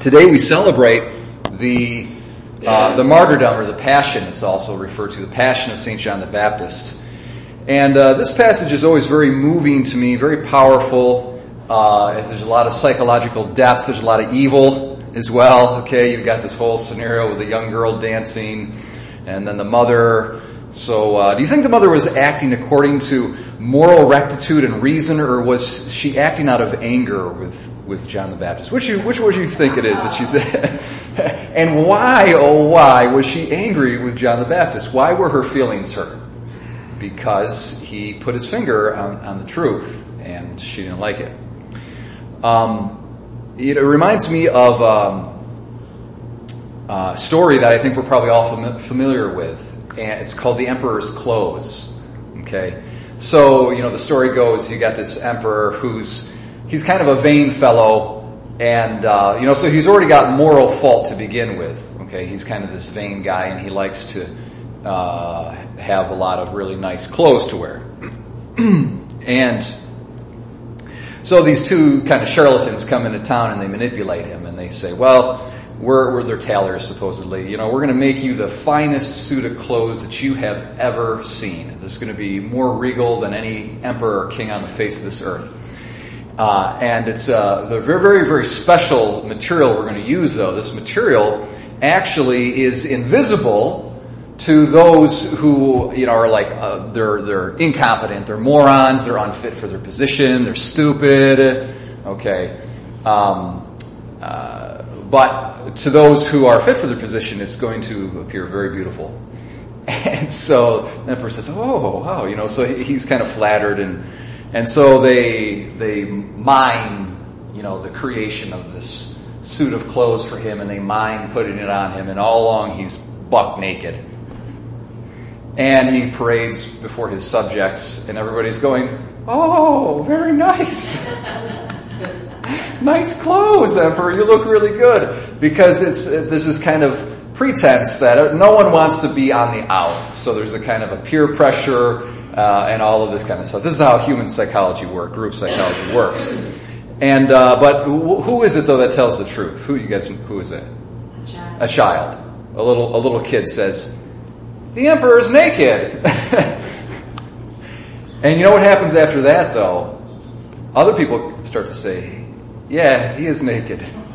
Today we celebrate the uh, the martyrdom or the passion. It's also referred to the passion of Saint John the Baptist. And uh, this passage is always very moving to me, very powerful. Uh, there's a lot of psychological depth. There's a lot of evil as well. Okay, you've got this whole scenario with a young girl dancing, and then the mother. So, uh, do you think the mother was acting according to moral rectitude and reason, or was she acting out of anger with with John the Baptist? Which you, which would you think it is that she's? and why, oh why, was she angry with John the Baptist? Why were her feelings hurt? Because he put his finger on, on the truth, and she didn't like it. Um, it reminds me of um, a story that I think we're probably all familiar with, and it's called "The Emperor's Clothes." Okay, so you know the story goes: you got this emperor who's he's kind of a vain fellow, and uh, you know, so he's already got moral fault to begin with. Okay, he's kind of this vain guy, and he likes to uh, have a lot of really nice clothes to wear. and so these two kind of charlatans come into town and they manipulate him, and they say, well. We're, we're their tailors, supposedly. You know, we're going to make you the finest suit of clothes that you have ever seen. There's going to be more regal than any emperor or king on the face of this earth. Uh, and it's uh, the very, very, very special material we're going to use, though. This material actually is invisible to those who you know are like uh, they're they're incompetent, they're morons, they're unfit for their position, they're stupid. Okay, um, uh, but to those who are fit for their position, it's going to appear very beautiful. And so the emperor says, "Oh, wow," you know. So he's kind of flattered and and so they they mine, you know, the creation of this suit of clothes for him, and they mine putting it on him, and all along he's buck naked. And he parades before his subjects, and everybody's going, "Oh, very nice." nice clothes, Emperor. You look really good. Because it's this is kind of pretense that no one wants to be on the out. So there's a kind of a peer pressure uh, and all of this kind of stuff. This is how human psychology works, group psychology works. And uh, but who, who is it though that tells the truth? Who you guys? Who is it? A child. A child. A little a little kid says, "The emperor is naked." and you know what happens after that though? Other people start to say, "Yeah, he is naked."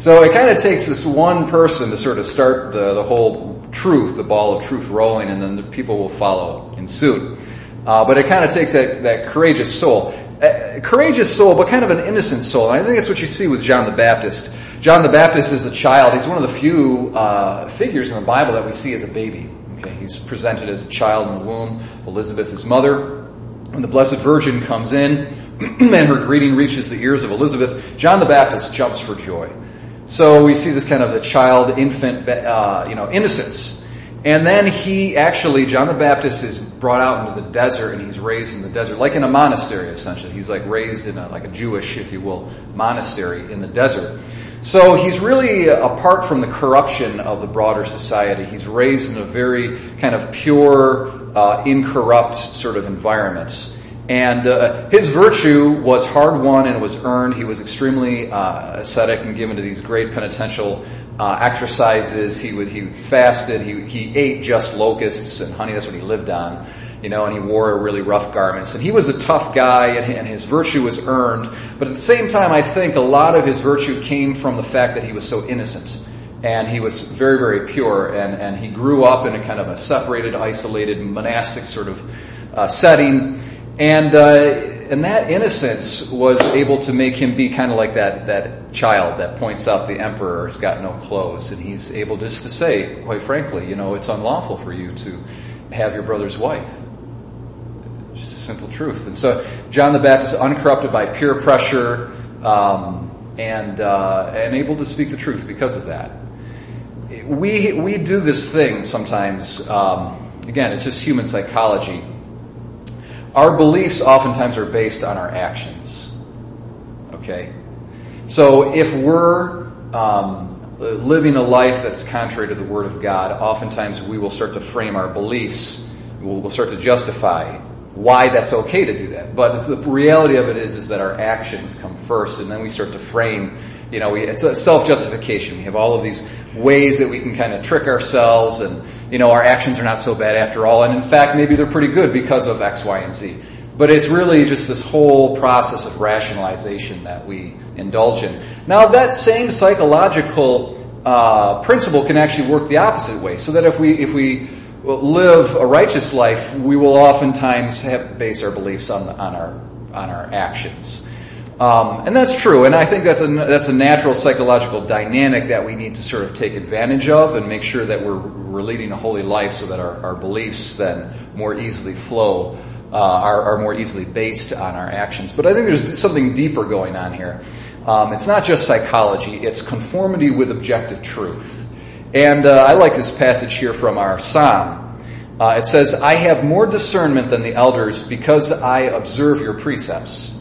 So it kind of takes this one person to sort of start the, the whole truth, the ball of truth rolling, and then the people will follow in suit. Uh, but it kind of takes that, that courageous soul. Uh, courageous soul, but kind of an innocent soul. And I think that's what you see with John the Baptist. John the Baptist is a child. He's one of the few uh, figures in the Bible that we see as a baby. Okay, he's presented as a child in the womb Elizabeth, his mother. When the Blessed Virgin comes in and her greeting reaches the ears of Elizabeth, John the Baptist jumps for joy. So we see this kind of the child, infant, uh, you know, innocence. And then he actually, John the Baptist is brought out into the desert and he's raised in the desert, like in a monastery essentially. He's like raised in a, like a Jewish, if you will, monastery in the desert. So he's really apart from the corruption of the broader society. He's raised in a very kind of pure, uh, incorrupt sort of environment. And uh, his virtue was hard won and was earned. He was extremely uh, ascetic and given to these great penitential uh, exercises. He, would, he fasted. He, he ate just locusts and honey. That's what he lived on. You know, and he wore really rough garments. And he was a tough guy, and, and his virtue was earned. But at the same time, I think a lot of his virtue came from the fact that he was so innocent and he was very, very pure, and, and he grew up in a kind of a separated, isolated, monastic sort of uh, setting, and, uh, and that innocence was able to make him be kind of like that, that child that points out the emperor's got no clothes. And he's able just to say, quite frankly, you know, it's unlawful for you to have your brother's wife. Just a simple truth. And so John the Baptist, uncorrupted by peer pressure, um, and, uh, and able to speak the truth because of that. We, we do this thing sometimes, um, again, it's just human psychology our beliefs oftentimes are based on our actions. Okay? So if we're um, living a life that's contrary to the Word of God, oftentimes we will start to frame our beliefs. We'll, we'll start to justify why that's okay to do that. But the reality of it is, is that our actions come first, and then we start to frame You know, we, it's a self-justification. We have all of these ways that we can kind of trick ourselves and, you know, our actions are not so bad after all. And in fact, maybe they're pretty good because of X, Y, and Z. But it's really just this whole process of rationalization that we indulge in. Now, that same psychological uh, principle can actually work the opposite way. So that if we if we live a righteous life, we will oftentimes have, base our beliefs on on our on our actions. Um, and that's true, and I think that's a that's a natural psychological dynamic that we need to sort of take advantage of and make sure that we're we're leading a holy life so that our, our beliefs then more easily flow, uh, are, are more easily based on our actions. But I think there's something deeper going on here. Um, it's not just psychology; it's conformity with objective truth. And uh, I like this passage here from our psalm. Uh, it says, "I have more discernment than the elders because I observe your precepts."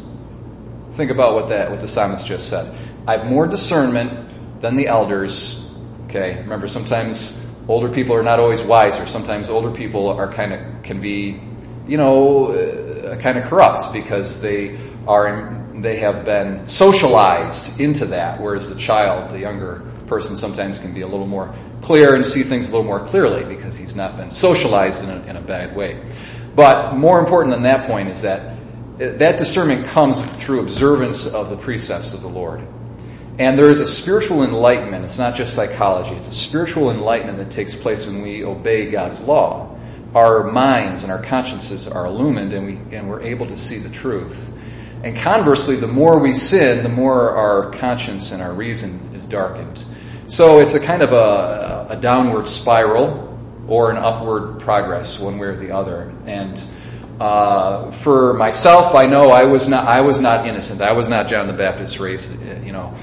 Think about what that what the psalmist just said. I have more discernment than the elders. Okay, remember sometimes older people are not always wiser. Sometimes older people are kind of can be, you know, uh, kind of corrupt because they are they have been socialized into that, whereas the child, the younger person, sometimes can be a little more clear and see things a little more clearly because he's not been socialized in a, in a bad way. But more important than that point is that that discernment comes through observance of the precepts of the Lord. And there is a spiritual enlightenment. It's not just psychology. It's a spiritual enlightenment that takes place when we obey God's law. Our minds and our consciences are illumined and, we, and we're able to see the truth. And conversely, the more we sin, the more our conscience and our reason is darkened. So it's a kind of a, a downward spiral or an upward progress, one way or the other. And for myself, I know I was not I was not innocent. I was not John the Baptist raised. You know,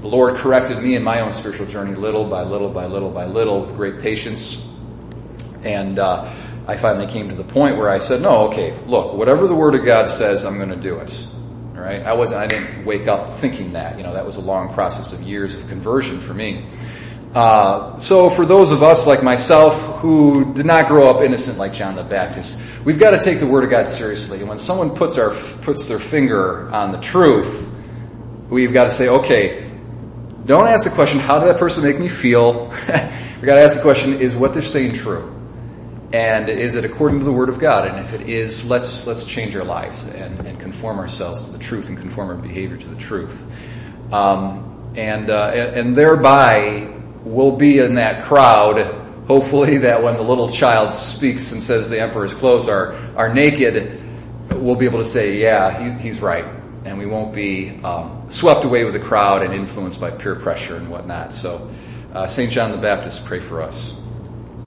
the Lord corrected me in my own spiritual journey, little by little by little by little, with great patience, and uh, I finally came to the point where I said, "No, okay, look, whatever the Word of God says, I'm going to do it." Right, I wasn't. I didn't wake up thinking that. You know, that was a long process of years of conversion for me. Uh, so for those of us like myself who did not grow up innocent like John the Baptist, we've got to take the Word of God seriously. And when someone puts our puts their finger on the truth, we've got to say, okay, don't ask the question, how did that person make me feel? we've got to ask the question, is what they're saying true? And is it according to the Word of God? And if it is, let's let's change our lives and, and conform ourselves to the truth and conform our behavior to the truth. Um, and, uh, and and thereby we'll be in that crowd, hopefully, that when the little child speaks and says the emperor's clothes are, are naked, we'll be able to say, yeah, he, he's right. And we won't be um, swept away with the crowd and influenced by peer pressure and whatnot. So, uh, St. John the Baptist, pray for us.